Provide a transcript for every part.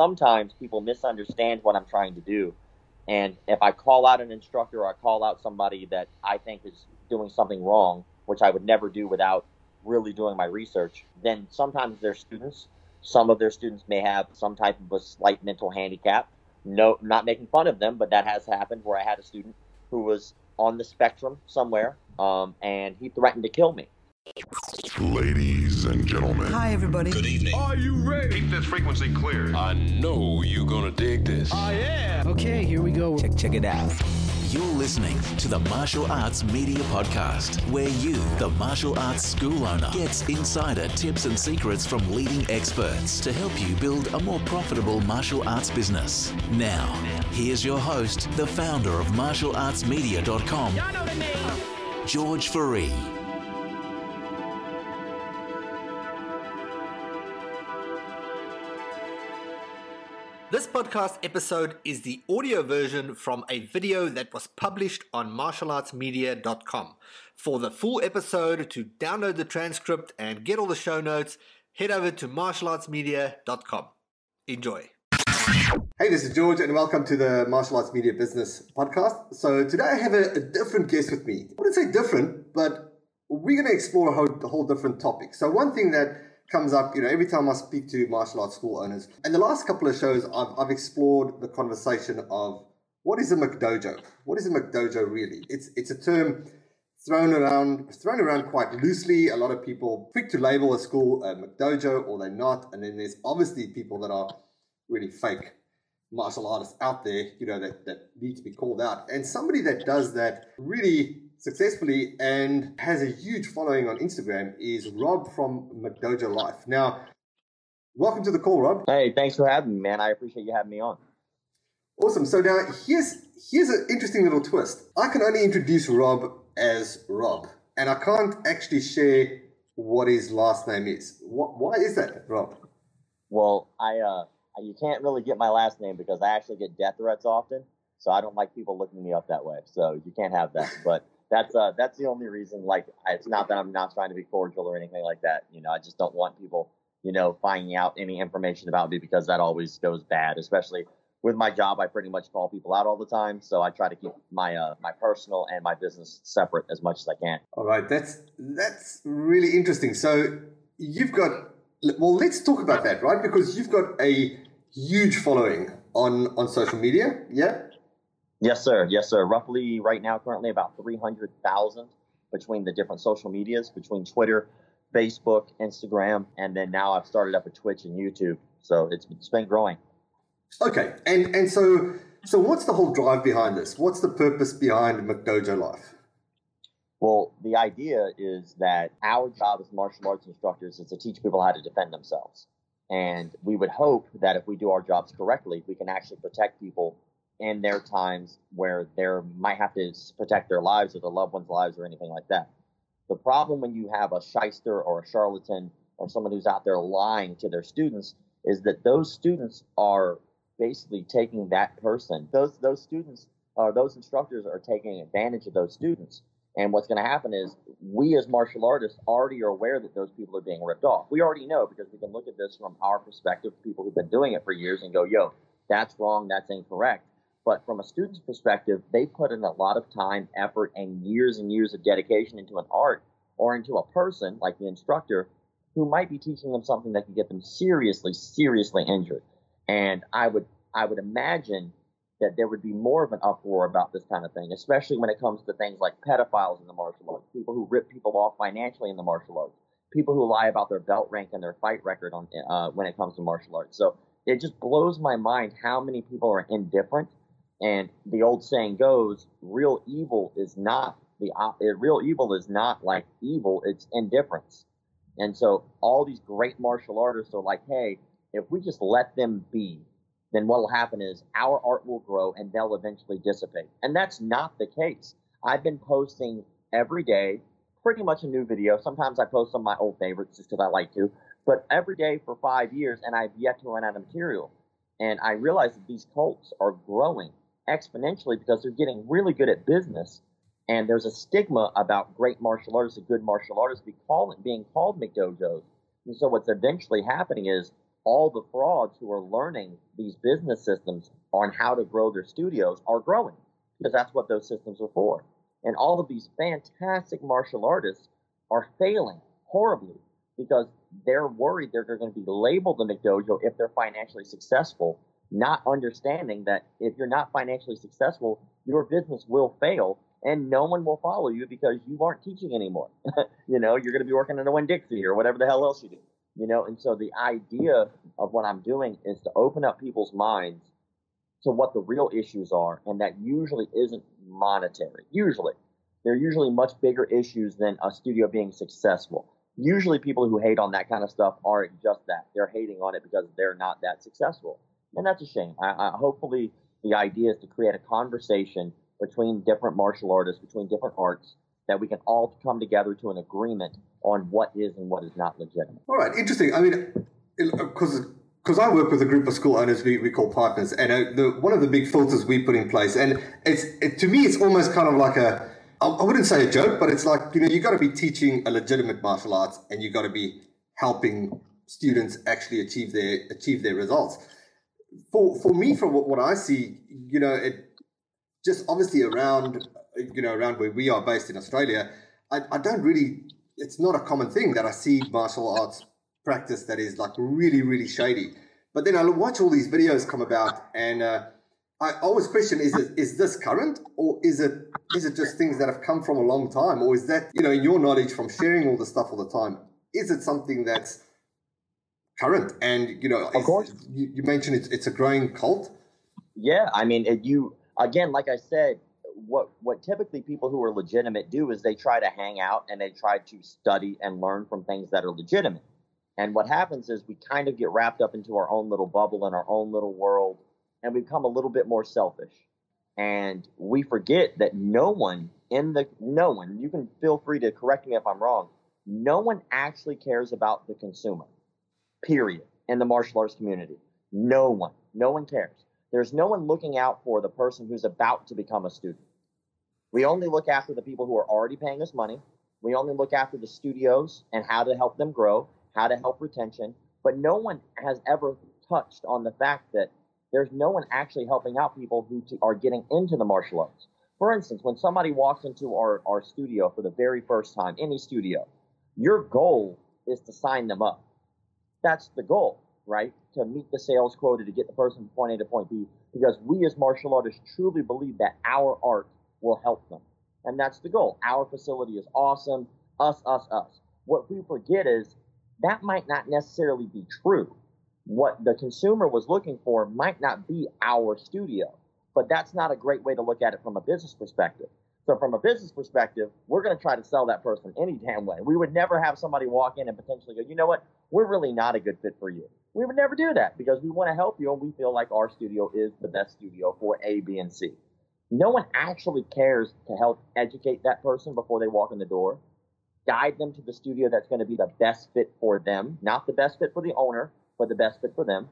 sometimes people misunderstand what I'm trying to do. And if I call out an instructor or I call out somebody that I think is doing something wrong, which I would never do without really doing my research, then sometimes their students, some of their students may have some type of a slight mental handicap. No, not making fun of them, but that has happened where I had a student who was on the spectrum somewhere, um, and he threatened to kill me. Ladies and gentlemen. Hi, everybody. Good evening. Are you ready? Keep this frequency clear. I know you're gonna dig this. I am. Okay, here we go. Check, check it out. You're listening to the Martial Arts Media Podcast, where you, the martial arts school owner, gets insider tips and secrets from leading experts to help you build a more profitable martial arts business. Now, here's your host, the founder of martialartsmedia.com, George Fourie. This podcast episode is the audio version from a video that was published on martialartsmedia.com. For the full episode, to download the transcript and get all the show notes, head over to martialartsmedia.com. Enjoy. Hey, this is George, and welcome to the Martial Arts Media Business Podcast. So, today I have a, a different guest with me. I wouldn't say different, but we're going to explore a whole, a whole different topic. So, one thing that comes up, you know, every time I speak to martial arts school owners. And the last couple of shows, I've, I've explored the conversation of what is a McDojo? What is a McDojo really? It's it's a term thrown around thrown around quite loosely. A lot of people quick to label a school a McDojo or they're not, and then there's obviously people that are really fake martial artists out there, you know, that, that need to be called out. And somebody that does that really successfully and has a huge following on Instagram is Rob from McDojo Life. Now, welcome to the call, Rob. Hey, thanks for having me, man. I appreciate you having me on. Awesome. So now here's here's an interesting little twist. I can only introduce Rob as Rob, and I can't actually share what his last name is. What, why is that, Rob? Well, I uh, you can't really get my last name because I actually get death threats often, so I don't like people looking me up that way. So you can't have that. But that's uh that's the only reason. Like, it's not that I'm not trying to be cordial or anything like that. You know, I just don't want people, you know, finding out any information about me because that always goes bad, especially with my job. I pretty much call people out all the time, so I try to keep my uh my personal and my business separate as much as I can. All right, that's that's really interesting. So you've got well, let's talk about that, right? Because you've got a huge following on on social media, yeah. Yes, sir. Yes, sir. Roughly right now, currently about 300,000 between the different social medias, between Twitter, Facebook, Instagram, and then now I've started up a Twitch and YouTube. So it's, it's been growing. Okay. And and so so what's the whole drive behind this? What's the purpose behind McDojo Life? Well, the idea is that our job as martial arts instructors is to teach people how to defend themselves. And we would hope that if we do our jobs correctly, we can actually protect people in their times where they might have to protect their lives or their loved ones' lives or anything like that. The problem when you have a shyster or a charlatan or someone who's out there lying to their students is that those students are basically taking that person. Those those students or those instructors are taking advantage of those students. And what's going to happen is we as martial artists already are aware that those people are being ripped off. We already know because we can look at this from our perspective, people who've been doing it for years, and go, yo, that's wrong, that's incorrect. But from a student's perspective, they put in a lot of time, effort, and years and years of dedication into an art or into a person like the instructor who might be teaching them something that could get them seriously, seriously injured. And I would I would imagine that there would be more of an uproar about this kind of thing, especially when it comes to things like pedophiles in the martial arts, people who rip people off financially in the martial arts, people who lie about their belt rank and their fight record on uh, when it comes to martial arts. So it just blows my mind how many people are indifferent. And the old saying goes, "Real evil is not the op- eh, real evil is not like evil; it's indifference." And so all these great martial artists are like, "Hey, if we just let them be, then what will happen is our art will grow and they'll eventually dissipate. And that's not the case. I've been posting every day, pretty much a new video. Sometimes I post some of my old favorites just because I like to, but every day for five years, and I've yet to run out of material. And I realize that these cults are growing exponentially because they're getting really good at business. And there's a stigma about great martial artists and good martial artists being called, being called McDojos. And so what's eventually happening is all the frauds who are learning these business systems on how to grow their studios are growing because that's what those systems are for. And all of these fantastic martial artists are failing horribly because they're worried they're going to be labeled a McDojo if they're financially successful, not understanding that if you're not financially successful, your business will fail and no one will follow you because you aren't teaching anymore. you know, you're going to be working in a Winn Dixie or whatever the hell else you do. You know, and so the idea of what I'm doing is to open up people's minds to what the real issues are, and that usually isn't monetary. Usually, they're usually much bigger issues than a studio being successful. Usually, people who hate on that kind of stuff aren't just that; they're hating on it because they're not that successful, and that's a shame. I, I hopefully the idea is to create a conversation between different martial artists, between different arts, that we can all come together to an agreement on what is and what is not legitimate. All right, interesting. I mean, because because I work with a group of school owners we, we call partners, and uh, the, one of the big filters we put in place, and it's it, to me, it's almost kind of like a I wouldn't say a joke, but it's like you know you got to be teaching a legitimate martial arts, and you got to be helping students actually achieve their achieve their results. For for me, from what, what I see, you know, it just obviously around you know around where we are based in Australia, I, I don't really. It's not a common thing that I see martial arts practice that is like really really shady. But then I watch all these videos come about, and uh, I always question: is it is this current, or is it is it just things that have come from a long time, or is that you know in your knowledge from sharing all the stuff all the time? Is it something that's current? And you know, of course, you, you mentioned it's, it's a growing cult. Yeah, I mean, it, you again, like I said, what what typically people who are legitimate do is they try to hang out and they try to study and learn from things that are legitimate. And what happens is we kind of get wrapped up into our own little bubble in our own little world, and we become a little bit more selfish. And we forget that no one in the no one, you can feel free to correct me if I'm wrong, no one actually cares about the consumer. Period. In the martial arts community. No one. No one cares. There's no one looking out for the person who's about to become a student. We only look after the people who are already paying us money. We only look after the studios and how to help them grow, how to help retention. But no one has ever touched on the fact that there's no one actually helping out people who t- are getting into the martial arts. For instance, when somebody walks into our, our studio for the very first time, any studio, your goal is to sign them up. That's the goal right? To meet the sales quota to get the person from point A to point B, because we as martial artists truly believe that our art will help them. And that's the goal. Our facility is awesome. Us, us, us. What we forget is that might not necessarily be true. What the consumer was looking for might not be our studio, but that's not a great way to look at it from a business perspective. So, from a business perspective, we're going to try to sell that person any damn way. We would never have somebody walk in and potentially go, you know what, we're really not a good fit for you we would never do that because we want to help you and we feel like our studio is the best studio for A, B, and C. No one actually cares to help educate that person before they walk in the door, guide them to the studio that's going to be the best fit for them, not the best fit for the owner, but the best fit for them.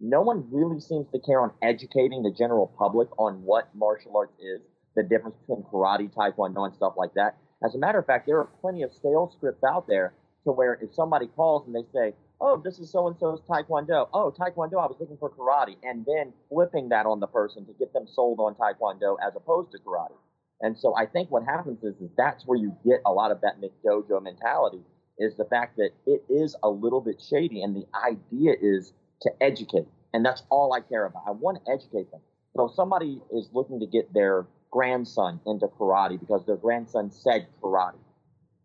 No one really seems to care on educating the general public on what martial arts is, the difference between karate, taekwondo, and stuff like that. As a matter of fact, there are plenty of sales scripts out there to where if somebody calls and they say, oh, this is so and so's Taekwondo. Oh, Taekwondo, I was looking for karate. And then flipping that on the person to get them sold on Taekwondo as opposed to karate. And so I think what happens is, is that's where you get a lot of that McDojo mentality is the fact that it is a little bit shady. And the idea is to educate. And that's all I care about. I want to educate them. So if somebody is looking to get their grandson into karate because their grandson said karate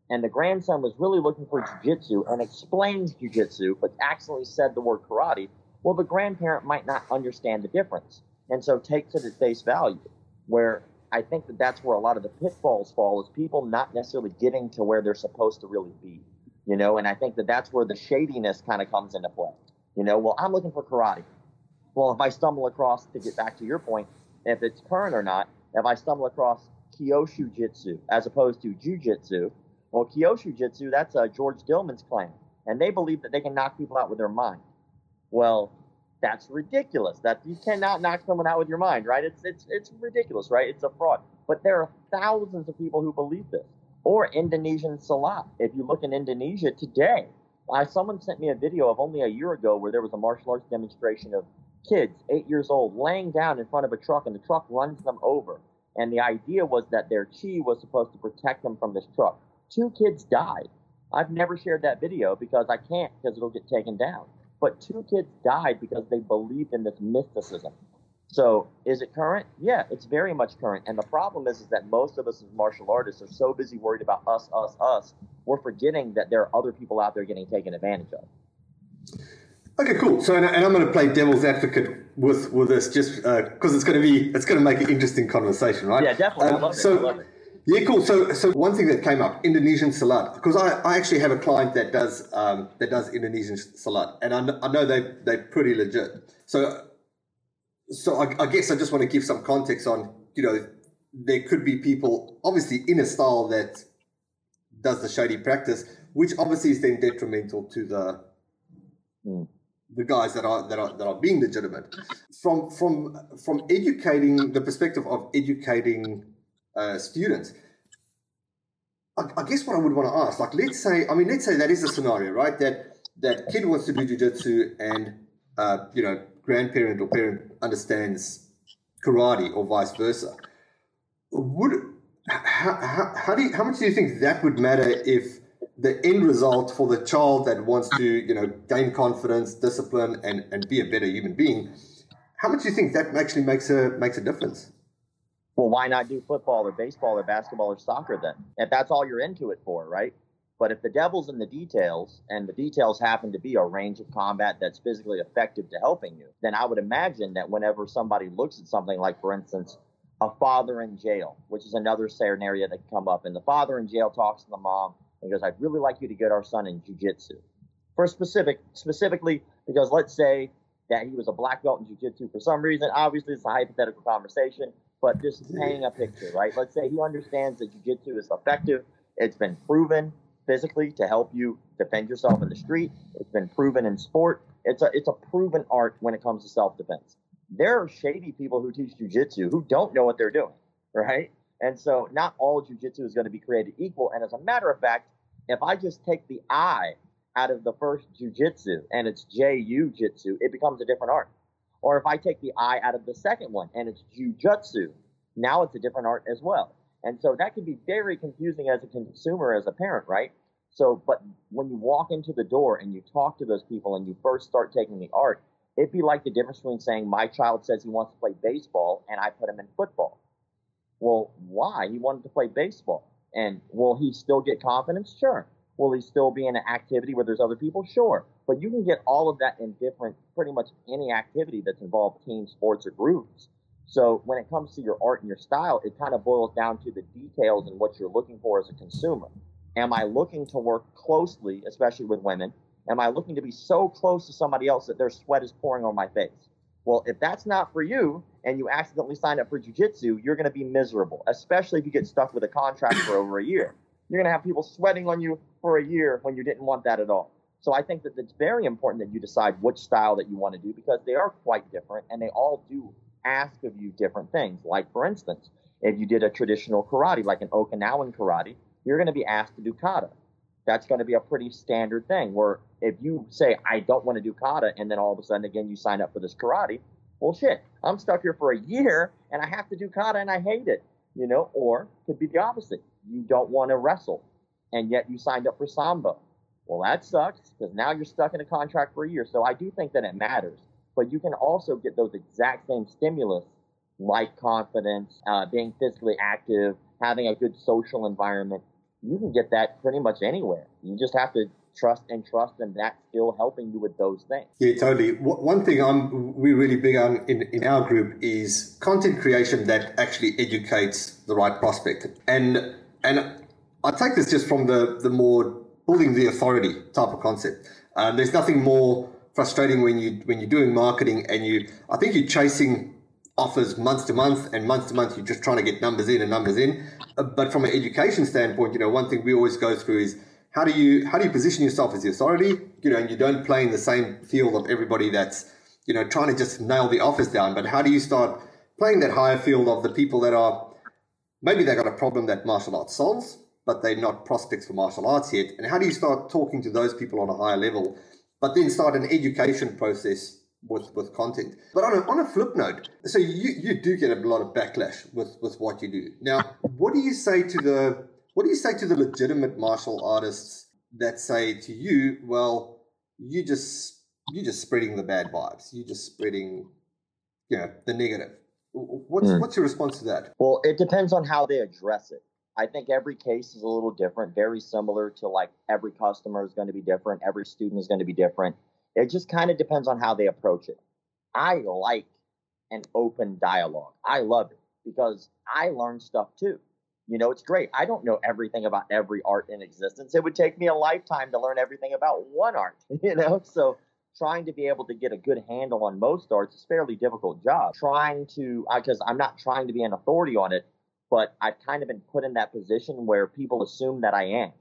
and the grandson was really looking for jujitsu and explains jujitsu, but accidentally said the word karate, well, the grandparent might not understand the difference, and so takes it at face value. Where I think that that's where a lot of the pitfalls fall is people not necessarily getting to where they're supposed to really be, you know. And I think that that's where the shadiness kind of comes into play. You know, well, I'm looking for karate. Well, if I stumble across, to get back to your point, if it's current or not, if I stumble across Kyusho Jitsu as opposed to Jujitsu, well, Kyusho Jitsu, that's uh, George Dillman's clan, and they believe that they can knock people out with their mind. Well, that's ridiculous. That you cannot knock someone out with your mind, right? It's it's it's ridiculous, right? It's a fraud. But there are thousands of people who believe this. Or Indonesian Silat. If you look in Indonesia today, I, someone sent me a video of only a year ago where there was a martial arts demonstration of kids, eight years old, laying down in front of a truck, and the truck runs them over. And the idea was that their chi was supposed to protect them from this truck. Two kids died. I've never shared that video because I can't because it'll get taken down. But two kids died because they believed in this mysticism. So is it current? Yeah, it's very much current. And the problem is, is that most of us as martial artists are so busy worried about us, us, us, we're forgetting that there are other people out there getting taken advantage of. Okay, cool. So, and, I'm going to play devil's advocate with with this, just because uh, it's going to be it's going to make an interesting conversation, right? Yeah, definitely. Um, so, it. I love it. Yeah, cool. So, so one thing that came up, Indonesian Silat, because I, I actually have a client that does um, that does Indonesian Silat, and I, I know they they're pretty legit. So, so I, I guess I just want to give some context on, you know, there could be people obviously in a style that does the shady practice, which obviously is then detrimental to the mm the guys that are that are that are being legitimate. From from from educating the perspective of educating uh, students I, I, guess what I would want to ask like let's say I mean let's say that is a scenario right? That that kid wants to do jiu-jitsu and uh, you know grandparent or parent understands karate or vice versa. Would how, how, how do you, how much do you think that would matter if the end result for the child that wants to, you know, gain confidence, discipline, and, and be a better human being, how much do you think that actually makes a makes a difference? Well, why not do football or baseball or basketball or soccer then? If that's all you're into it for, right? But if the devil's in the details and the details happen to be a range of combat that's physically effective to helping you, then I would imagine that whenever somebody looks at something like, for instance, a father in jail, which is another scenario that can come up, and the father in jail talks to the mom he goes, I'd really like you to get our son in jujitsu. For specific, specifically, because let's say that he was a black belt in jujitsu for some reason. Obviously, it's a hypothetical conversation, but just mm-hmm. painting a picture, right? Let's say he understands that jujitsu is effective. It's been proven physically to help you defend yourself in the street. It's been proven in sport. It's a it's a proven art when it comes to self defense. There are shady people who teach jujitsu who don't know what they're doing, right? And so not all jujitsu is going to be created equal. And as a matter of fact, if I just take the I out of the first jujitsu and it's J-U jitsu, it becomes a different art. Or if I take the I out of the second one and it's jujutsu, now it's a different art as well. And so that can be very confusing as a consumer, as a parent, right? So, but when you walk into the door and you talk to those people and you first start taking the art, it'd be like the difference between saying my child says he wants to play baseball and I put him in football. Well, why? He wanted to play baseball. And will he still get confidence? Sure. Will he still be in an activity where there's other people? Sure. But you can get all of that in different, pretty much any activity that's involved team sports or groups. So when it comes to your art and your style, it kind of boils down to the details and what you're looking for as a consumer. Am I looking to work closely, especially with women? Am I looking to be so close to somebody else that their sweat is pouring on my face? Well, if that's not for you and you accidentally sign up for jujitsu, you're going to be miserable, especially if you get stuck with a contract for over a year. You're going to have people sweating on you for a year when you didn't want that at all. So I think that it's very important that you decide which style that you want to do because they are quite different and they all do ask of you different things. Like, for instance, if you did a traditional karate, like an Okinawan karate, you're going to be asked to do kata that's going to be a pretty standard thing where if you say, I don't want to do kata, and then all of a sudden again you sign up for this karate, well, shit, I'm stuck here for a year and I have to do kata and I hate it, you know, or could be the opposite. You don't want to wrestle and yet you signed up for Sambo. Well, that sucks because now you're stuck in a contract for a year. So I do think that it matters, but you can also get those exact same stimulus like confidence, uh, being physically active, having a good social environment you can get that pretty much anywhere. You just have to trust and trust, and that's still helping you with those things. Yeah, totally. One thing I'm we're really big on in, in our group is content creation that actually educates the right prospect, and and I take this just from the the more building the authority type of concept. Um, there's nothing more frustrating when you when you're doing marketing and you I think you're chasing offers month to month and month to month you're just trying to get numbers in and numbers in uh, but from an education standpoint you know one thing we always go through is how do you how do you position yourself as the authority you know and you don't play in the same field of everybody that's you know trying to just nail the office down but how do you start playing that higher field of the people that are maybe they got a problem that martial arts solves but they're not prospects for martial arts yet? And how do you start talking to those people on a higher level, but then start an education process with, with content? But on a, on a flip note, so you, you do get a lot of backlash with, with what you do. Now, what do you say to the what do you say to the legitimate martial artists that say to you, well, you just you're just spreading the bad vibes. You're just spreading, you know, the negative. What's mm. what's your response to that? Well, it depends on how they address it. I think every case is a little different, very similar to like every customer is going to be different, every student is going to be different. It just kind of depends on how they approach it. I like an open dialogue. I love it because I learn stuff too. You know, it's great. I don't know everything about every art in existence. It would take me a lifetime to learn everything about one art, you know? So trying to be able to get a good handle on most arts is a fairly difficult job. Trying to, because I'm not trying to be an authority on it, but I've kind of been put in that position where people assume that I am.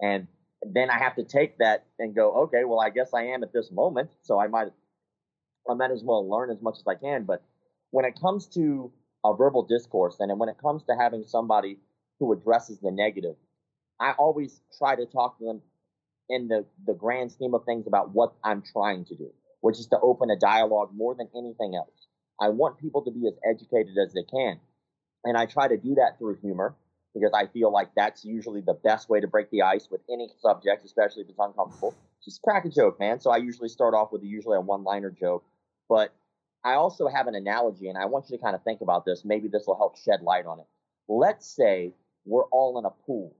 And then I have to take that and go, okay, well, I guess I am at this moment. So I might, I might as well learn as much as I can. But when it comes to a verbal discourse and when it comes to having somebody who addresses the negative, I always try to talk to them in the, the grand scheme of things about what I'm trying to do, which is to open a dialogue more than anything else. I want people to be as educated as they can. And I try to do that through humor because I feel like that's usually the best way to break the ice with any subject, especially if it's uncomfortable. Just crack a joke, man. So I usually start off with usually a one liner joke. But I also have an analogy, and I want you to kind of think about this. Maybe this will help shed light on it. Let's say we're all in a pool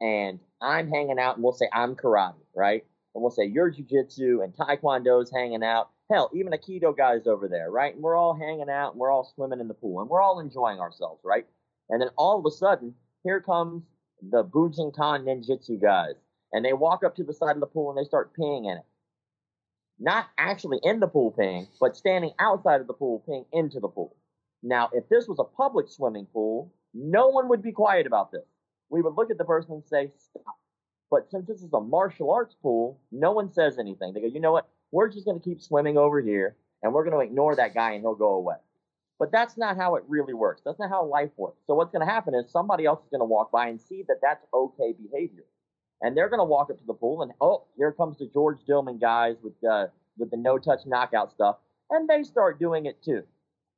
and I'm hanging out and we'll say I'm karate, right? And we'll say you're jujitsu and taekwondo's hanging out. Hell, even Aikido guy's over there, right? And we're all hanging out and we're all swimming in the pool and we're all enjoying ourselves, right? And then all of a sudden, here comes the Bujinkan ninjutsu guys. And they walk up to the side of the pool and they start peeing in it. Not actually in the pool peeing, but standing outside of the pool peeing into the pool. Now, if this was a public swimming pool, no one would be quiet about this we would look at the person and say, stop. But since this is a martial arts pool, no one says anything. They go, you know what? We're just going to keep swimming over here and we're going to ignore that guy and he'll go away. But that's not how it really works. That's not how life works. So what's going to happen is somebody else is going to walk by and see that that's okay behavior. And they're going to walk up to the pool and, oh, here comes the George Dillman guys with, uh, with the no touch knockout stuff. And they start doing it too.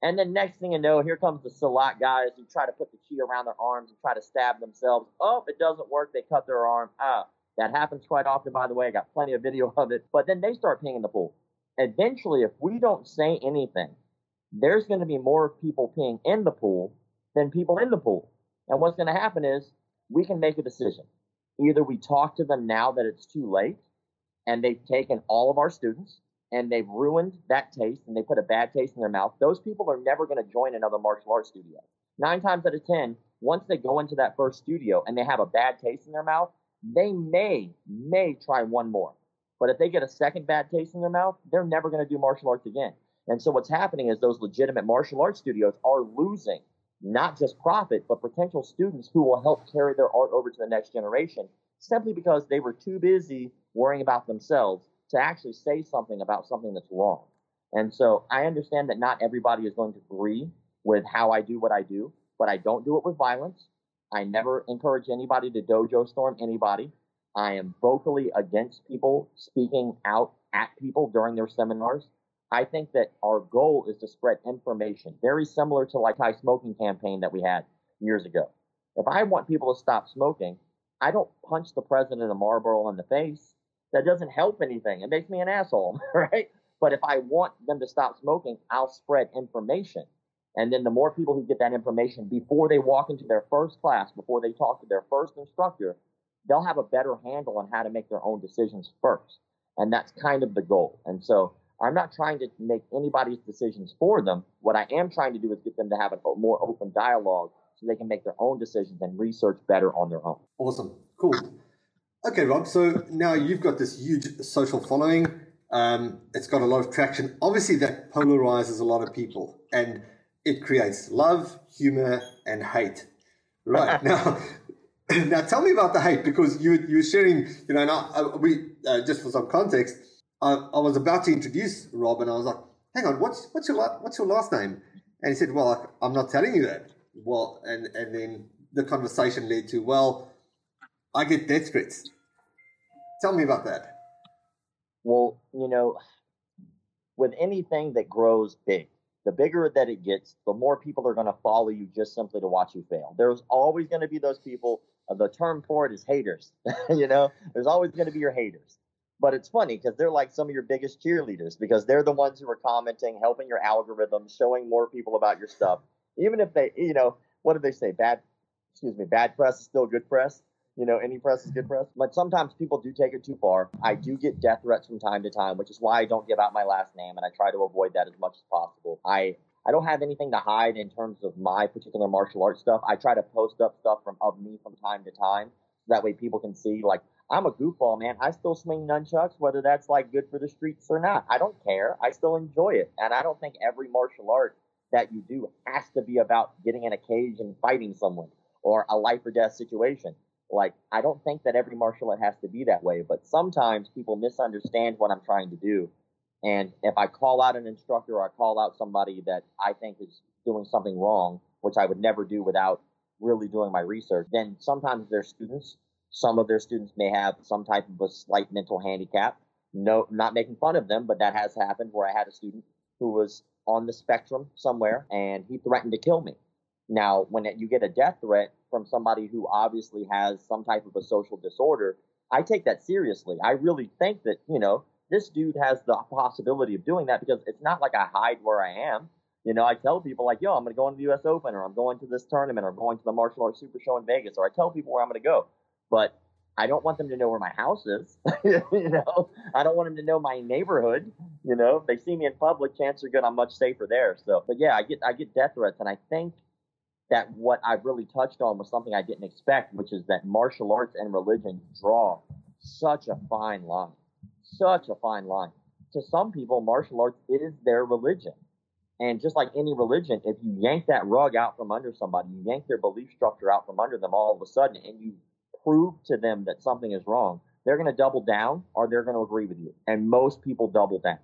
And then next thing you know, here comes the Silat guys who try to put the chi around their arms and try to stab themselves. Oh, it doesn't work. They cut their arm. Ah, that happens quite often, by the way. I got plenty of video of it. But then they start peeing in the pool. Eventually, if we don't say anything, there's going to be more people peeing in the pool than people in the pool. And what's going to happen is we can make a decision. Either we talk to them now that it's too late and they've taken all of our students, and they've ruined that taste and they put a bad taste in their mouth, those people are never going to join another martial arts studio. Nine times out of 10, once they go into that first studio and they have a bad taste in their mouth, they may, may try one more. But if they get a second bad taste in their mouth, they're never going to do martial arts again. And so what's happening is those legitimate martial arts studios are losing not just profit, but potential students who will help carry their art over to the next generation simply because they were too busy worrying about themselves to actually say something about something that's wrong. And so I understand that not everybody is going to agree with how I do what I do, but I don't do it with violence. I never encourage anybody to dojo storm anybody. I am vocally against people speaking out at people during their seminars. I think that our goal is to spread information, very similar to like high smoking campaign that we had years ago. If I want people to stop smoking, I don't punch the president of Marlboro in the face that doesn't help anything. It makes me an asshole, right? But if I want them to stop smoking, I'll spread information. And then the more people who get that information before they walk into their first class, before they talk to their first instructor, they'll have a better handle on how to make their own decisions first. And that's kind of the goal. And so I'm not trying to make anybody's decisions for them. What I am trying to do is get them to have a more open dialogue so they can make their own decisions and research better on their own. Awesome. Cool. Okay, Rob. So now you've got this huge social following. Um, it's got a lot of traction. Obviously, that polarizes a lot of people, and it creates love, humor, and hate. Right now, now tell me about the hate because you you were sharing. You know, now uh, we uh, just for some context, I, I was about to introduce Rob, and I was like, "Hang on, what's what's your what's your last name?" And he said, "Well, I'm not telling you that." Well, and and then the conversation led to, "Well." I get threats. Tell me about that. Well, you know, with anything that grows big, the bigger that it gets, the more people are going to follow you just simply to watch you fail. There's always going to be those people. Uh, the term for it is haters. you know, there's always going to be your haters. But it's funny because they're like some of your biggest cheerleaders because they're the ones who are commenting, helping your algorithm, showing more people about your stuff. Even if they, you know, what do they say? Bad, excuse me, bad press is still good press. You know, any press is good press. But sometimes people do take it too far. I do get death threats from time to time, which is why I don't give out my last name and I try to avoid that as much as possible. I I don't have anything to hide in terms of my particular martial arts stuff. I try to post up stuff from of me from time to time. So that way people can see like I'm a goofball, man. I still swing nunchucks, whether that's like good for the streets or not. I don't care. I still enjoy it. And I don't think every martial art that you do has to be about getting in a cage and fighting someone or a life or death situation. Like, I don't think that every martial art has to be that way, but sometimes people misunderstand what I'm trying to do. And if I call out an instructor or I call out somebody that I think is doing something wrong, which I would never do without really doing my research, then sometimes their students some of their students may have some type of a slight mental handicap. No, not making fun of them, but that has happened where I had a student who was on the spectrum somewhere and he threatened to kill me. Now, when you get a death threat from somebody who obviously has some type of a social disorder, I take that seriously. I really think that, you know, this dude has the possibility of doing that because it's not like I hide where I am. You know, I tell people like, yo, I'm going to go into the US Open or I'm going to this tournament or I'm going to the martial arts super show in Vegas or I tell people where I'm going to go but I don't want them to know where my house is. you know, I don't want them to know my neighborhood. You know, if they see me in public, chances are good I'm much safer there. So, but yeah, I get I get death threats, and I think that what I've really touched on was something I didn't expect, which is that martial arts and religion draw such a fine line, such a fine line. To some people, martial arts is their religion. And just like any religion, if you yank that rug out from under somebody, you yank their belief structure out from under them all of a sudden, and you prove to them that something is wrong, they're going to double down or they're going to agree with you. And most people double down.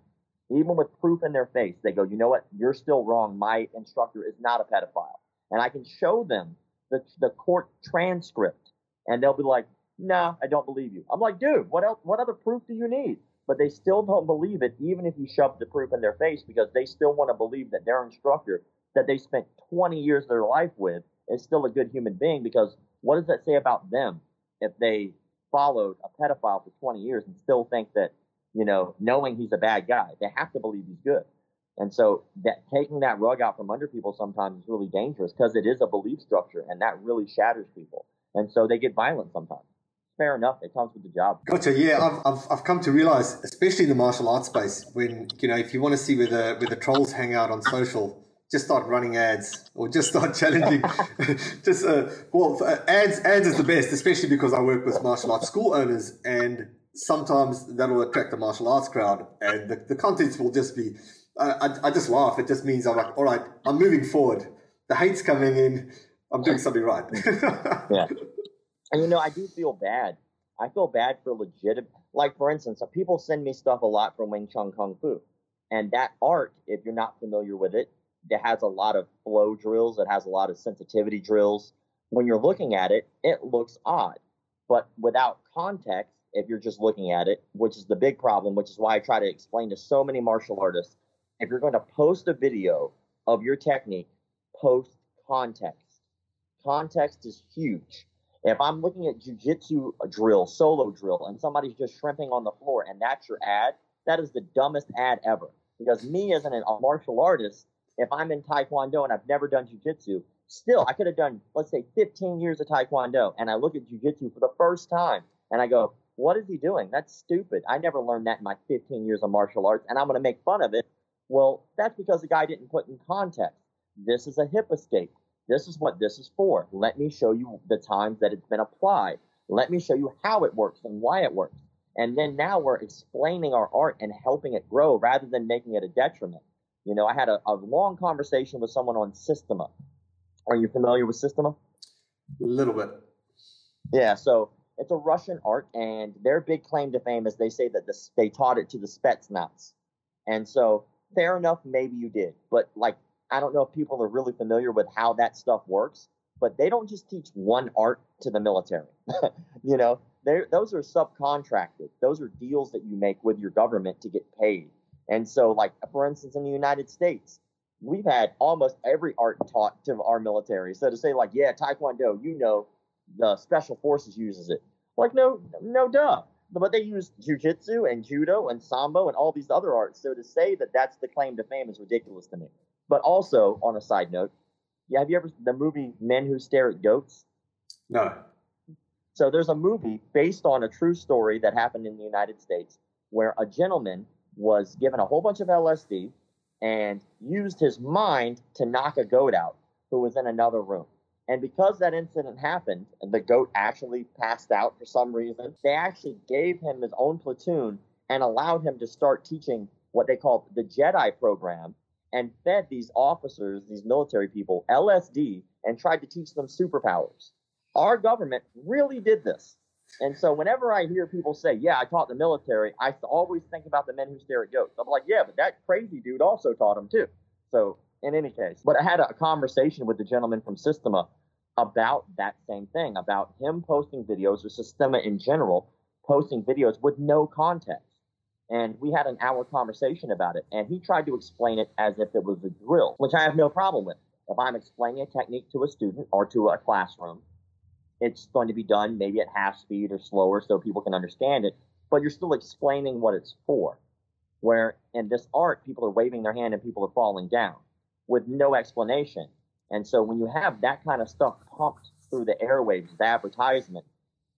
Even with proof in their face, they go, you know what? You're still wrong. My instructor is not a pedophile. And I can show them the, the court transcript and they'll be like, nah, I don't believe you. I'm like, dude, what else, what other proof do you need? But they still don't believe it, even if you shove the proof in their face, because they still want to believe that their instructor that they spent 20 years of their life with is still a good human being. Because what does that say about them? if they followed a pedophile for 20 years and still think that, you know, knowing he's a bad guy, they have to believe he's good. And so that taking that rug out from under people sometimes is really dangerous because it is a belief structure and that really shatters people. And so they get violent sometimes. Fair enough. It comes with the job. Gotcha. Yeah, I've, I've, I've come to realize, especially in the martial arts space, when, you know, if you want to see where the, where the trolls hang out on social, just start running ads or just start challenging. just uh, well, uh, ads ads is the best, especially because I work with martial arts school owners, and sometimes that'll attract the martial arts crowd, and the, the contents will just be. I, I just laugh. It just means I'm like, all right, I'm moving forward. The hate's coming in. I'm doing something right. yeah, and you know, I do feel bad. I feel bad for legitimate. Like for instance, people send me stuff a lot from Wing Chun Kung Fu, and that art, if you're not familiar with it, it has a lot of flow drills. It has a lot of sensitivity drills. When you're looking at it, it looks odd. But without context, if you're just looking at it, which is the big problem, which is why I try to explain to so many martial artists, if you're going to post a video of your technique, post context. Context is huge. If I'm looking at jujitsu drill, solo drill, and somebody's just shrimping on the floor and that's your ad, that is the dumbest ad ever. Because me as an, a martial artist, if I'm in Taekwondo and I've never done Jiu-Jitsu, still I could have done, let's say 15 years of Taekwondo and I look at Jiu-Jitsu for the first time and I go, what is he doing? That's stupid. I never learned that in my 15 years of martial arts and I'm going to make fun of it. Well, that's because the guy didn't put in context. This is a hip escape. This is what this is for. Let me show you the times that it's been applied. Let me show you how it works and why it works. And then now we're explaining our art and helping it grow rather than making it a detriment. You know, I had a, a long conversation with someone on Systema. Are you familiar with Systema? A little bit. Yeah, so it's a Russian art, and their big claim to fame is they say that this, they taught it to the Spetsnaz. And so, fair enough, maybe you did. But, like, I don't know if people are really familiar with how that stuff works. but they don't just teach one art to the military. you know, those are subcontracted. Those are deals that you make with your government to get paid. And so, like for instance, in the United States, we've had almost every art taught to our military. So to say like, yeah, Taekwondo, you know, the special forces uses it. Like, no, no, duh. But they use jujitsu and judo and sambo and all these other arts. So to say that that's the claim to fame is ridiculous to me. But also, on a side note, yeah, have you ever the movie Men Who Stare at Goats? No. So there's a movie based on a true story that happened in the United States where a gentleman was given a whole bunch of LSD and used his mind to knock a goat out who was in another room. And because that incident happened and the goat actually passed out for some reason, they actually gave him his own platoon and allowed him to start teaching what they called the Jedi program and fed these officers, these military people, LSD and tried to teach them superpowers. Our government really did this. And so whenever I hear people say, yeah, I taught the military, I always think about the men who stare at goats. I'm like, yeah, but that crazy dude also taught them too. So in any case, but I had a conversation with the gentleman from Systema about that same thing, about him posting videos or Systema in general, posting videos with no context. And we had an hour conversation about it. And he tried to explain it as if it was a drill, which I have no problem with. If I'm explaining a technique to a student or to a classroom, it's going to be done maybe at half speed or slower so people can understand it, but you're still explaining what it's for. Where in this art, people are waving their hand and people are falling down with no explanation. And so when you have that kind of stuff pumped through the airwaves, the advertisement,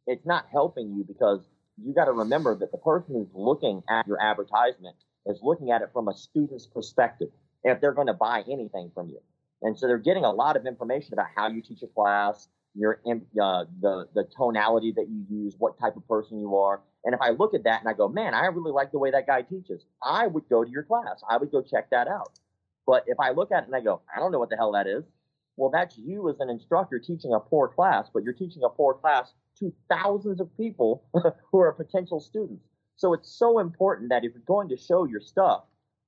it's not helping you because you got to remember that the person who's looking at your advertisement is looking at it from a student's perspective if they're going to buy anything from you. And so they're getting a lot of information about how you teach a class, your uh, the the tonality that you use, what type of person you are. And if I look at that and I go, man, I really like the way that guy teaches, I would go to your class. I would go check that out. But if I look at it and I go, I don't know what the hell that is, well, that's you as an instructor teaching a poor class, but you're teaching a poor class to thousands of people who are potential students. So it's so important that if you're going to show your stuff,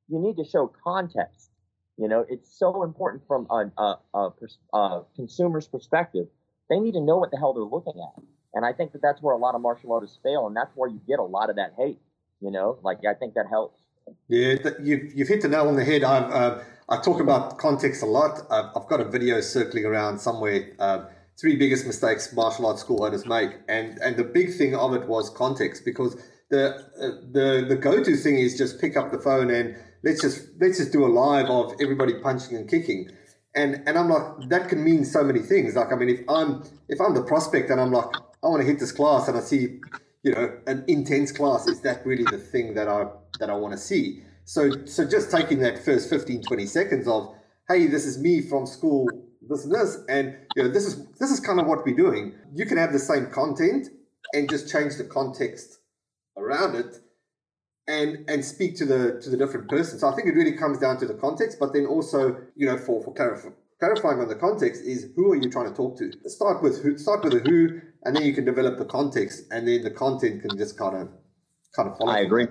you need to show context. You know, it's so important from a, a, a, a consumer's perspective they need to know what the hell they're looking at. And I think that that's where a lot of martial artists fail, and that's where you get a lot of that hate. You know, like I think that helps. Yeah, you've, you've hit the nail on the head. I've, uh, I talk about context a lot. I've, I've, got a video circling around somewhere. Uh, three biggest mistakes martial arts school owners make, and and the big thing of it was context because the uh, the the go to thing is just pick up the phone and let's just let's just do a live of everybody punching and kicking and and I'm like that can mean so many things. Like I mean, if I'm if I'm the prospect and I'm like I want to hit this class and I see you know an intense class, is that really the thing that I that I want to see? So so just taking that first 15, 20 seconds of hey, this is me from school, this and this, and you know this is this is kind of what we're doing. You can have the same content and just change the context around it and and speak to the to the different person. So I think it really comes down to the context, but then also you know for for clarif- clarifying on the context is who are you trying to talk to? Start with who, start with the who, and then you can develop the context, and then the content can just kind of kind of follow. I agree.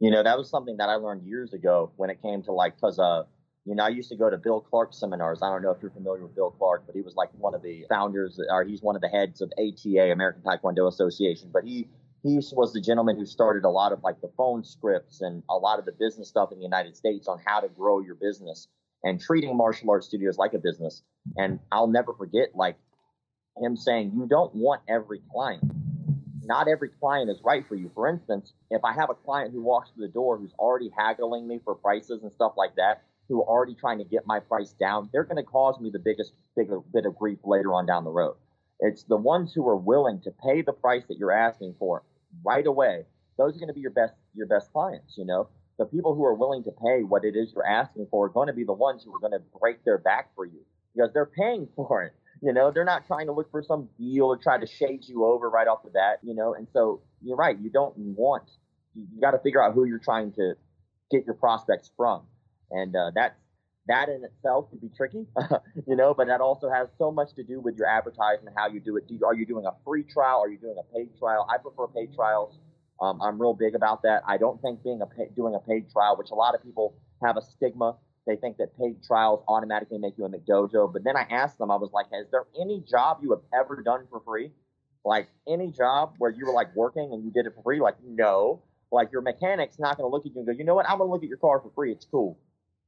You know that was something that I learned years ago when it came to like because uh you know, I used to go to Bill Clark seminars. I don't know if you're familiar with Bill Clark, but he was like one of the founders, or he's one of the heads of ATA, American Taekwondo Association. But he he was the gentleman who started a lot of like the phone scripts and a lot of the business stuff in the United States on how to grow your business and treating martial arts studios like a business. And I'll never forget like him saying, you don't want every client. Not every client is right for you. For instance, if I have a client who walks through the door who's already haggling me for prices and stuff like that, who are already trying to get my price down, they're going to cause me the biggest bigger bit of grief later on down the road. It's the ones who are willing to pay the price that you're asking for right away, those are going to be your best your best clients. You know, the people who are willing to pay what it is you're asking for are going to be the ones who are going to break their back for you because they're paying for it. You know, they're not trying to look for some deal or try to shade you over right off the bat. You know, and so you're right. You don't want. You, you got to figure out who you're trying to get your prospects from, and uh, that's that in itself can be tricky, you know, but that also has so much to do with your advertisement, how you do it. Do you, are you doing a free trial? Are you doing a paid trial? I prefer paid trials. Um, I'm real big about that. I don't think being a pay, doing a paid trial, which a lot of people have a stigma, They think that paid trials automatically make you a McDojo. But then I asked them, I was like, has there any job you have ever done for free? Like any job where you were like working and you did it for free? Like, no. Like your mechanic's not going to look at you and go, you know what? I'm going to look at your car for free. It's cool.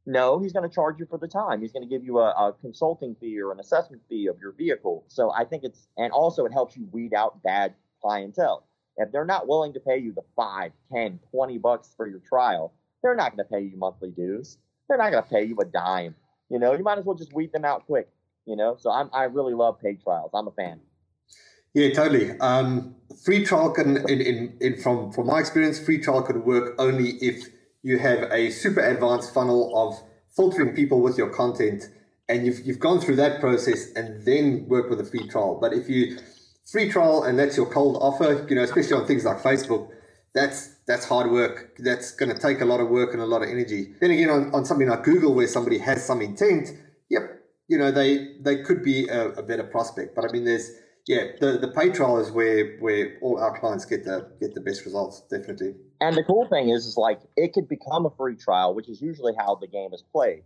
No, he's going to charge you for the time. He's going to give you a, a, consulting fee or an assessment fee of your vehicle. So I think it's, and also it helps you weed out bad clientele. If they're not willing to pay you the five, ten, twenty bucks for your trial, they're not going to pay you monthly dues. They're not going to pay you a dime. You know, you might as well just weed them out quick. You know, so I'm, I really love paid trials. I'm a fan. Yeah, totally. Um, free trial can, in, in, in, from from my experience, free trial can work only if you have a super advanced funnel of filtering people with your content, and you've you've gone through that process and then work with a free trial. But if you free trial and that's your cold offer, you know, especially on things like Facebook, that's that's hard work. That's going to take a lot of work and a lot of energy. Then again, on, on something like Google, where somebody has some intent, yep, you know, they they could be a, a better prospect. But I mean, there's yeah, the the pay trial is where where all our clients get the get the best results, definitely. And the cool thing is, is like it could become a free trial, which is usually how the game is played.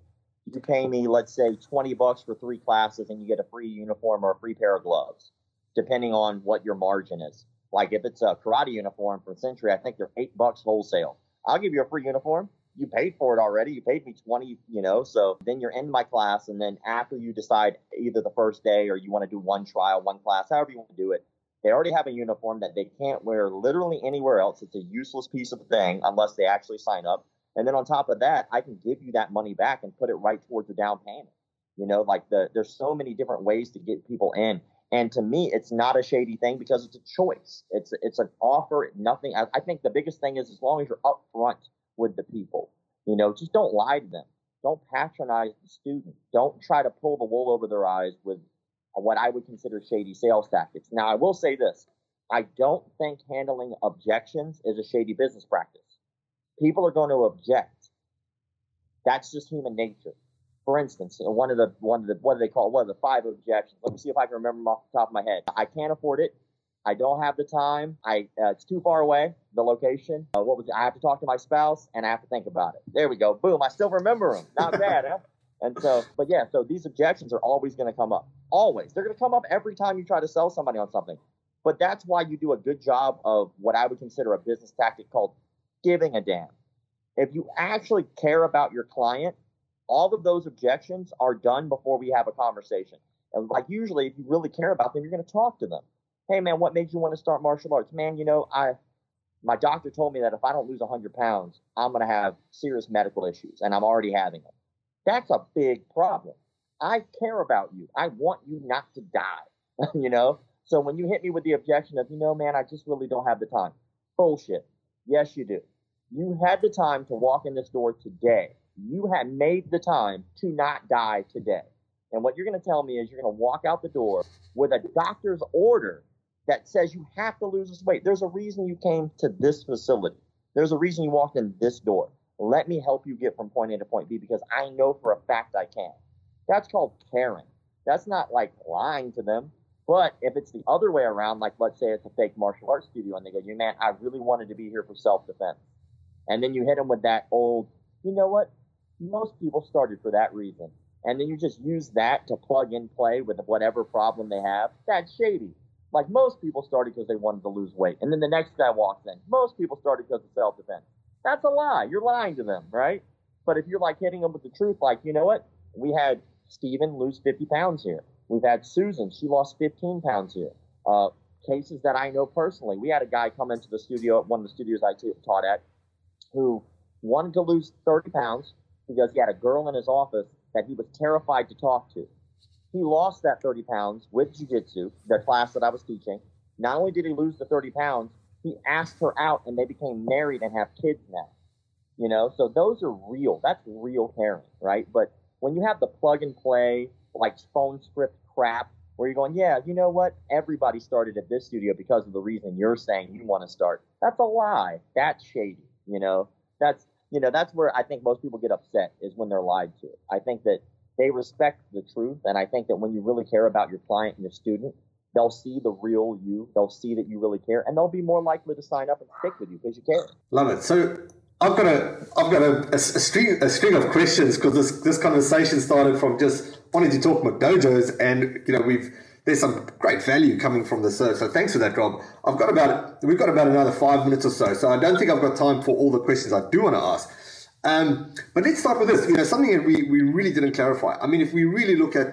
You pay me, let's say, twenty bucks for three classes, and you get a free uniform or a free pair of gloves, depending on what your margin is. Like if it's a karate uniform for a Century, I think they're eight bucks wholesale. I'll give you a free uniform you paid for it already. You paid me 20, you know, so then you're in my class. And then after you decide either the first day or you want to do one trial, one class, however you want to do it, they already have a uniform that they can't wear literally anywhere else. It's a useless piece of thing unless they actually sign up. And then on top of that, I can give you that money back and put it right towards the down payment. You know, like the there's so many different ways to get people in. And to me, it's not a shady thing because it's a choice. It's it's an offer. Nothing. I, I think the biggest thing is as long as you're upfront with the people. You know, just don't lie to them. Don't patronize the student. Don't try to pull the wool over their eyes with what I would consider shady sales tactics. Now, I will say this I don't think handling objections is a shady business practice. People are going to object. That's just human nature. For instance, one of the one of the what do they call it? What are the five objections? Let me see if I can remember them off the top of my head. I can't afford it. I don't have the time. I uh, it's too far away. The location. Uh, what was it? I have to talk to my spouse and I have to think about it. There we go. Boom. I still remember them. Not bad, huh? And so, but yeah, so these objections are always going to come up. Always. They're going to come up every time you try to sell somebody on something. But that's why you do a good job of what I would consider a business tactic called giving a damn. If you actually care about your client, all of those objections are done before we have a conversation. And like usually, if you really care about them, you're going to talk to them hey man, what made you want to start martial arts? Man, you know, I my doctor told me that if I don't lose 100 pounds, I'm going to have serious medical issues, and I'm already having them. That's a big problem. I care about you. I want you not to die, you know? So when you hit me with the objection of, you know, man, I just really don't have the time. Bullshit. Yes, you do. You had the time to walk in this door today. You had made the time to not die today. And what you're going to tell me is you're going to walk out the door with a doctor's order that says you have to lose this weight. There's a reason you came to this facility. There's a reason you walked in this door. Let me help you get from point A to point B because I know for a fact I can. That's called caring. That's not like lying to them. But if it's the other way around, like let's say it's a fake martial arts studio and they go, you man, I really wanted to be here for self defense. And then you hit them with that old, you know what? Most people started for that reason. And then you just use that to plug and play with whatever problem they have. That's shady. Like most people started because they wanted to lose weight. And then the next guy walks in. Most people started because of self defense. That's a lie. You're lying to them, right? But if you're like hitting them with the truth, like, you know what? We had Steven lose 50 pounds here. We've had Susan. She lost 15 pounds here. Uh, cases that I know personally. We had a guy come into the studio at one of the studios I taught at who wanted to lose 30 pounds because he had a girl in his office that he was terrified to talk to. He lost that 30 pounds with jiu-jitsu, the class that I was teaching. Not only did he lose the 30 pounds, he asked her out and they became married and have kids now. You know, so those are real. That's real caring, right? But when you have the plug and play, like phone script crap, where you're going, yeah, you know what? Everybody started at this studio because of the reason you're saying you want to start. That's a lie. That's shady. You know, that's you know that's where I think most people get upset is when they're lied to. I think that they respect the truth. And I think that when you really care about your client and your student, they'll see the real you. They'll see that you really care, and they'll be more likely to sign up and stick with you because you care. Love it. So I've got a I've got a, a, a string a string of questions because this this conversation started from just wanting to talk McDojos, and you know we've there's some great value coming from the So, so thanks for that, Rob. I've got about we've got about another five minutes or so, so I don't think I've got time for all the questions I do want to ask. Um, but let's start with this. You know, something that we, we really didn't clarify. I mean, if we really look at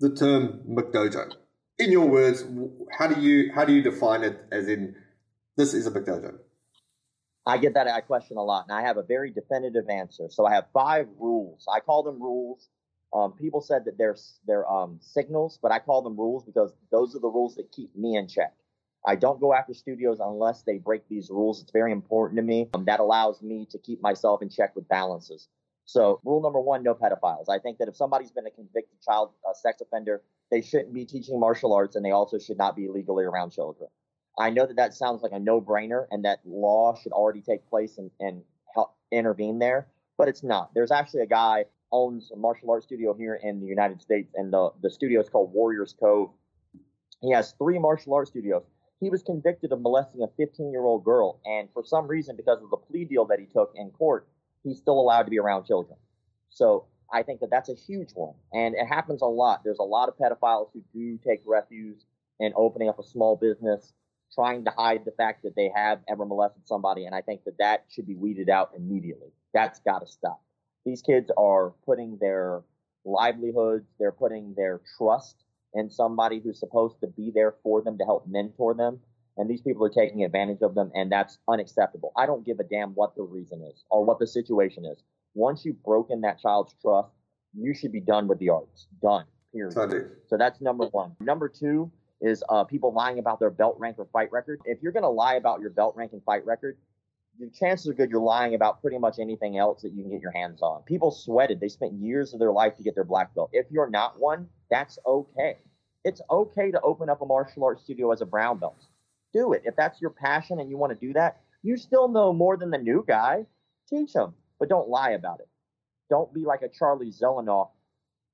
the term McDojo, in your words, how do you how do you define it? As in, this is a McDojo. I get that question a lot, and I have a very definitive answer. So I have five rules. I call them rules. Um, people said that they're they're um, signals, but I call them rules because those are the rules that keep me in check. I don't go after studios unless they break these rules. It's very important to me. Um, that allows me to keep myself in check with balances. So, rule number one: no pedophiles. I think that if somebody's been a convicted child uh, sex offender, they shouldn't be teaching martial arts, and they also should not be legally around children. I know that that sounds like a no-brainer, and that law should already take place and, and help intervene there, but it's not. There's actually a guy owns a martial arts studio here in the United States, and the the studio is called Warriors Cove. He has three martial arts studios. He was convicted of molesting a 15 year old girl, and for some reason, because of the plea deal that he took in court, he's still allowed to be around children. So I think that that's a huge one, and it happens a lot. There's a lot of pedophiles who do take refuge in opening up a small business trying to hide the fact that they have ever molested somebody. And I think that that should be weeded out immediately. That's got to stop. These kids are putting their livelihoods, they're putting their trust in somebody who's supposed to be there for them to help mentor them. And these people are taking advantage of them, and that's unacceptable. I don't give a damn what the reason is or what the situation is. Once you've broken that child's trust, you should be done with the arts. Done. Period. So that's number one. Number two, is uh, people lying about their belt rank or fight record. If you're going to lie about your belt rank and fight record, your chances are good you're lying about pretty much anything else that you can get your hands on. People sweated. They spent years of their life to get their black belt. If you're not one, that's okay. It's okay to open up a martial arts studio as a brown belt. Do it. If that's your passion and you want to do that, you still know more than the new guy. Teach them, but don't lie about it. Don't be like a Charlie Zelenoff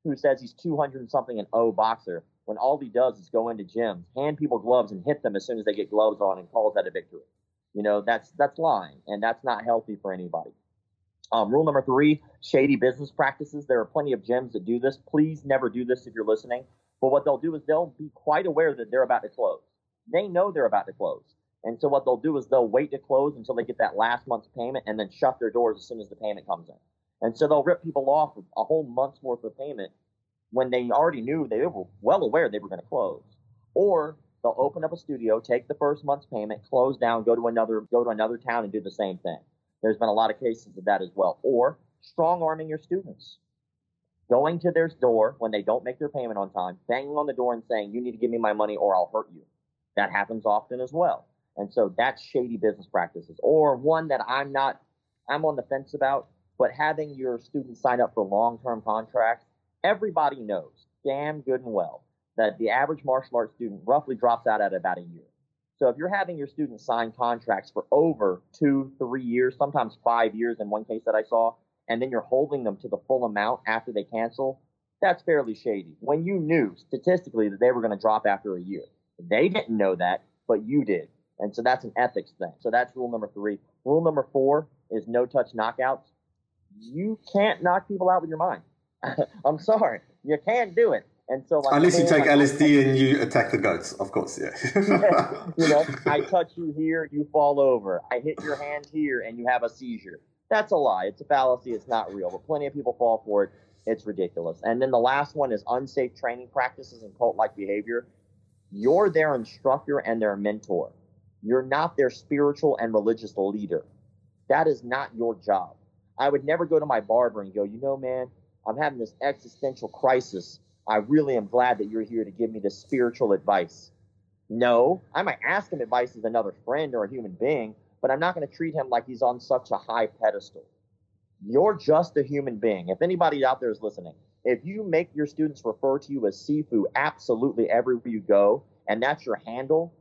who says he's 200 something and O boxer when all he does is go into gyms, hand people gloves, and hit them as soon as they get gloves on, and calls that a victory. You know, that's that's lying, and that's not healthy for anybody. Um, rule number three: shady business practices. There are plenty of gyms that do this. Please never do this if you're listening. But what they'll do is they'll be quite aware that they're about to close. They know they're about to close. And so what they'll do is they'll wait to close until they get that last month's payment and then shut their doors as soon as the payment comes in. And so they'll rip people off a whole month's worth of payment when they already knew they were well aware they were going to close. Or they'll open up a studio, take the first month's payment, close down, go to another go to another town and do the same thing. There's been a lot of cases of that as well. Or strong arming your students. Going to their door when they don't make their payment on time, banging on the door and saying, You need to give me my money or I'll hurt you. That happens often as well. And so that's shady business practices. Or one that I'm not I'm on the fence about, but having your students sign up for long term contracts everybody knows damn good and well that the average martial arts student roughly drops out at about a year. So if you're having your students sign contracts for over two, three years, sometimes five years in one case that I saw, and then you're holding them to the full amount after they cancel, that's fairly shady. When you knew statistically that they were going to drop after a year, they didn't know that, but you did. And so that's an ethics thing. So that's rule number three. Rule number four is no touch knockouts. You can't knock people out with your mind. I'm sorry, you can't do it. And so, like, unless you take like, LSD and you attack the goats, of course, yeah. You know, I touch you here, you fall over. I hit your hand here, and you have a seizure. That's a lie. It's a fallacy. It's not real. But plenty of people fall for it. It's ridiculous. And then the last one is unsafe training practices and cult-like behavior. You're their instructor and their mentor. You're not their spiritual and religious leader. That is not your job. I would never go to my barber and go, you know, man, I'm having this existential crisis. I really am glad that you're here to give me the spiritual advice. No, I might ask him advice as another friend or a human being, but I'm not going to treat him like he's on such a high pedestal. You're just a human being. If anybody out there is listening, if you make your students refer to you as Sifu absolutely everywhere you go, and that's your handle,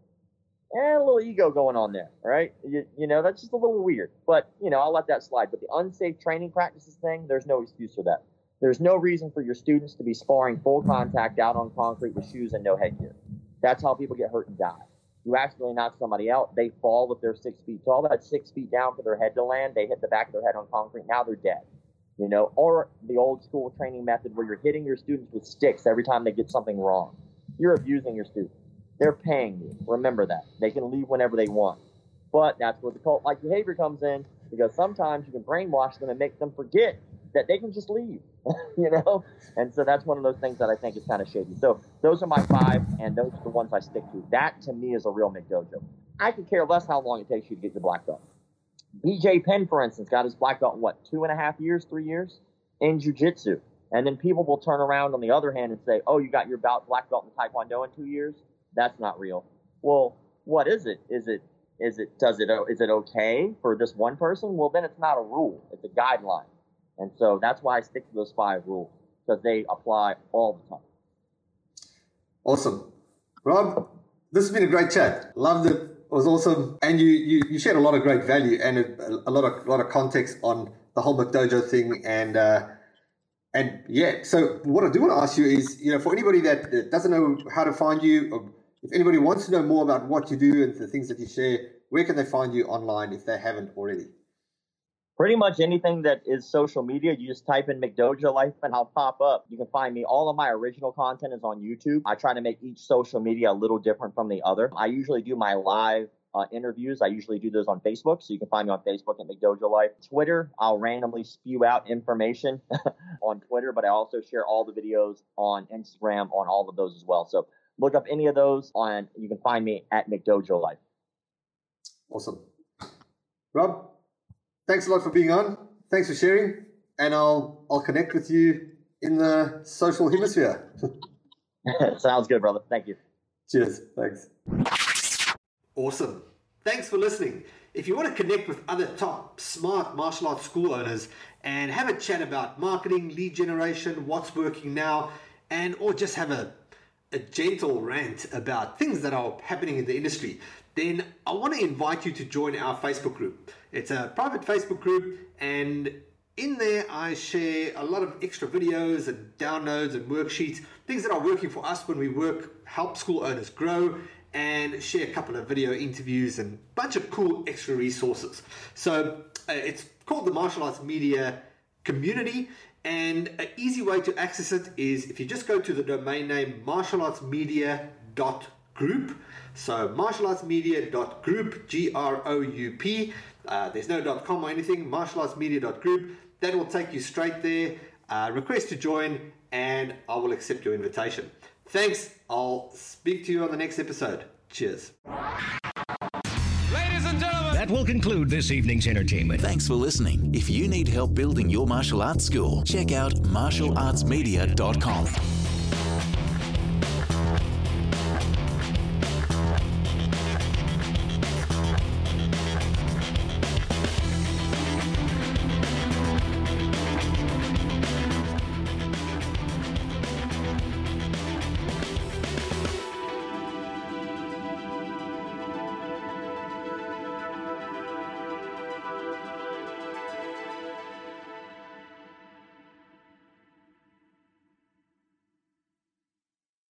eh, a little ego going on there, right? You, you know, that's just a little weird. But, you know, I'll let that slide. But the unsafe training practices thing, there's no excuse for that. There's no reason for your students to be sparring full contact out on concrete with shoes and no headgear. That's how people get hurt and die. you accidentally knock somebody out, they fall if they're six feet tall. That's six feet down for their head to land. They hit the back of their head on concrete. Now they're dead. You know, or the old school training method where you're hitting your students with sticks every time they get something wrong. You're abusing your students. They're paying you. Remember that. They can leave whenever they want. But that's where the cult like behavior comes in because sometimes you can brainwash them and make them forget that they can just leave, you know? And so that's one of those things that I think is kind of shady. So those are my five, and those are the ones I stick to. That to me is a real McDojo. I could care less how long it takes you to get your black belt. BJ Penn, for instance, got his black belt in what, two and a half years, three years in jujitsu. And then people will turn around on the other hand and say, oh, you got your black belt in Taekwondo in two years? That's not real. Well, what is it? Is it is it does it is it okay for this one person? Well, then it's not a rule; it's a guideline, and so that's why I stick to those five rules because they apply all the time. Awesome, Rob. This has been a great chat. Loved it. It was awesome, and you you, you shared a lot of great value and a, a lot of a lot of context on the whole McDojo thing and. Uh, and yeah, so what I do want to ask you is, you know, for anybody that doesn't know how to find you, or if anybody wants to know more about what you do and the things that you share, where can they find you online if they haven't already? Pretty much anything that is social media, you just type in McDojo Life and I'll pop up. You can find me. All of my original content is on YouTube. I try to make each social media a little different from the other. I usually do my live uh, interviews. I usually do those on Facebook, so you can find me on Facebook at McDojo Life. Twitter, I'll randomly spew out information on Twitter, but I also share all the videos on Instagram on all of those as well. So look up any of those on. You can find me at McDojo Life. Awesome, Rob. Thanks a lot for being on. Thanks for sharing, and I'll I'll connect with you in the social hemisphere. Sounds good, brother. Thank you. Cheers. Thanks. Awesome. Thanks for listening. If you want to connect with other top smart martial arts school owners and have a chat about marketing, lead generation, what's working now, and or just have a, a gentle rant about things that are happening in the industry, then I want to invite you to join our Facebook group. It's a private Facebook group and in there, I share a lot of extra videos and downloads and worksheets, things that are working for us when we work, help school owners grow, and share a couple of video interviews and a bunch of cool extra resources. So uh, it's called the Martial Arts Media Community, and an easy way to access it is if you just go to the domain name martialartsmedia.group. So martialartsmedia.group, G R O U P. Uh, there's no .com or anything. Martialartsmedia.group. That will take you straight there. Uh, request to join, and I will accept your invitation. Thanks. I'll speak to you on the next episode. Cheers. Ladies and gentlemen, that will conclude this evening's entertainment. Thanks for listening. If you need help building your martial arts school, check out martialartsmedia.com.